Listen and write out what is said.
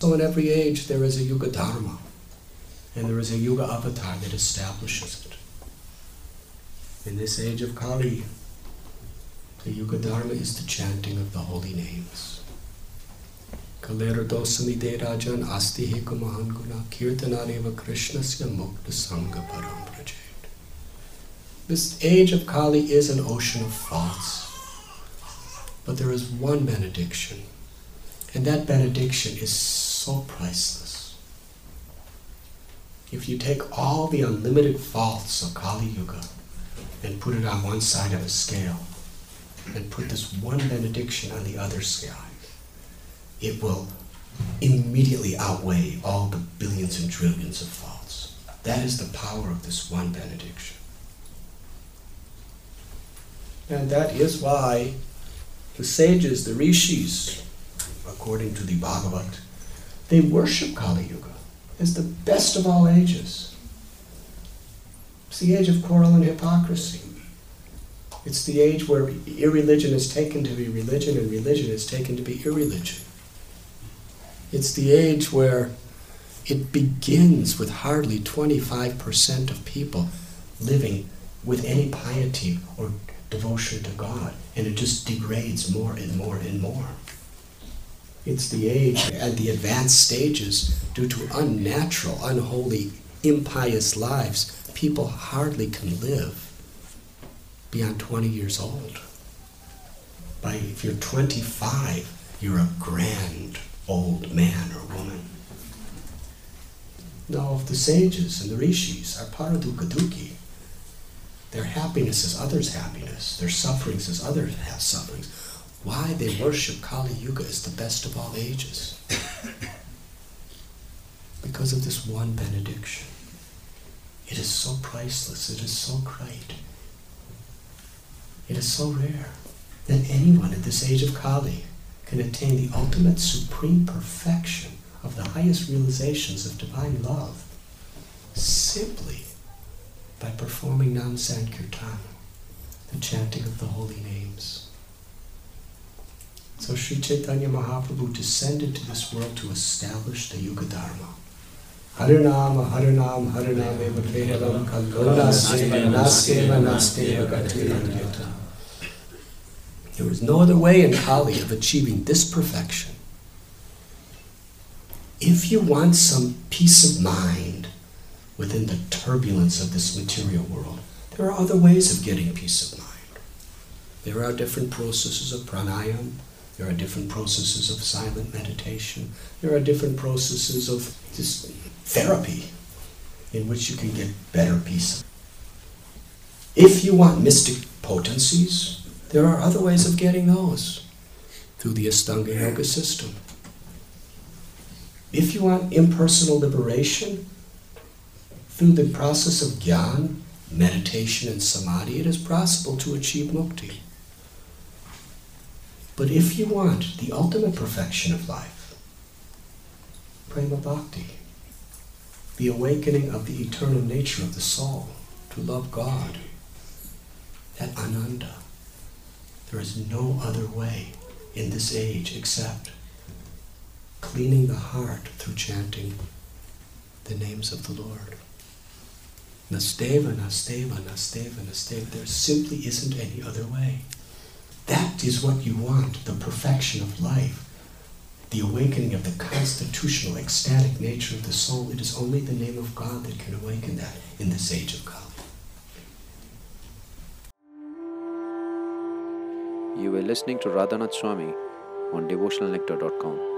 So in every age there is a Yuga Dharma, and there is a Yuga avatar that establishes it. In this age of Kali, the Yuga Dharma is the chanting of the holy names. Kalera dosami de rajan asti heko mahanguna kirtanareva krishnasya mukta sangha param prajet. This age of Kali is an ocean of faults. But there is one benediction, and that benediction is so priceless. If you take all the unlimited faults of Kali Yuga and put it on one side of a scale, and put this one benediction on the other scale, it will immediately outweigh all the billions and trillions of faults. That is the power of this one benediction. And that is why the sages, the rishis, according to the Bhagavat, they worship Kali Yuga as the best of all ages. It's the age of quarrel and hypocrisy. It's the age where irreligion is taken to be religion and religion is taken to be irreligion. It's the age where it begins with hardly 25% of people living with any piety or devotion to God, and it just degrades more and more and more. It's the age at the advanced stages, due to unnatural, unholy, impious lives, people hardly can live beyond 20 years old. By if you're 25, you're a grand old man or woman. Now, if the sages and the rishis are part of paradukaduki, their happiness is others' happiness, their sufferings is others' sufferings. Why they worship Kali Yuga as the best of all ages? because of this one benediction. It is so priceless, it is so great. It is so rare that anyone at this age of Kali can attain the ultimate supreme perfection of the highest realizations of divine love simply by performing Nam Sankirtan, the chanting of the holy names. So Sri Chaitanya Mahaprabhu descended to this world to establish the Yuga Dharma. Harinama, Harinam, Harinam, Eva Kevalam, Kalgonaseva, Naskeva, Naskeva, Gatiranyata. There is no other way in Kali of achieving this perfection. If you want some peace of mind, within the turbulence of this material world. There are other ways of getting peace of mind. There are different processes of pranayam. There are different processes of silent meditation. There are different processes of just therapy in which you can get better peace. If you want mystic potencies, there are other ways of getting those through the Astanga Yoga system. If you want impersonal liberation, through the process of jnana, meditation, and samadhi, it is possible to achieve mukti. But if you want the ultimate perfection of life, prema bhakti, the awakening of the eternal nature of the soul, to love God, that ananda, there is no other way in this age except cleaning the heart through chanting the names of the Lord. Nasteva, Nasteva, Nasteva, Nasteva. There simply isn't any other way. That is what you want, the perfection of life, the awakening of the constitutional, ecstatic nature of the soul. It is only the name of God that can awaken that in this age of Kali. You were listening to Radhanath Swami on devotionalnectar.com.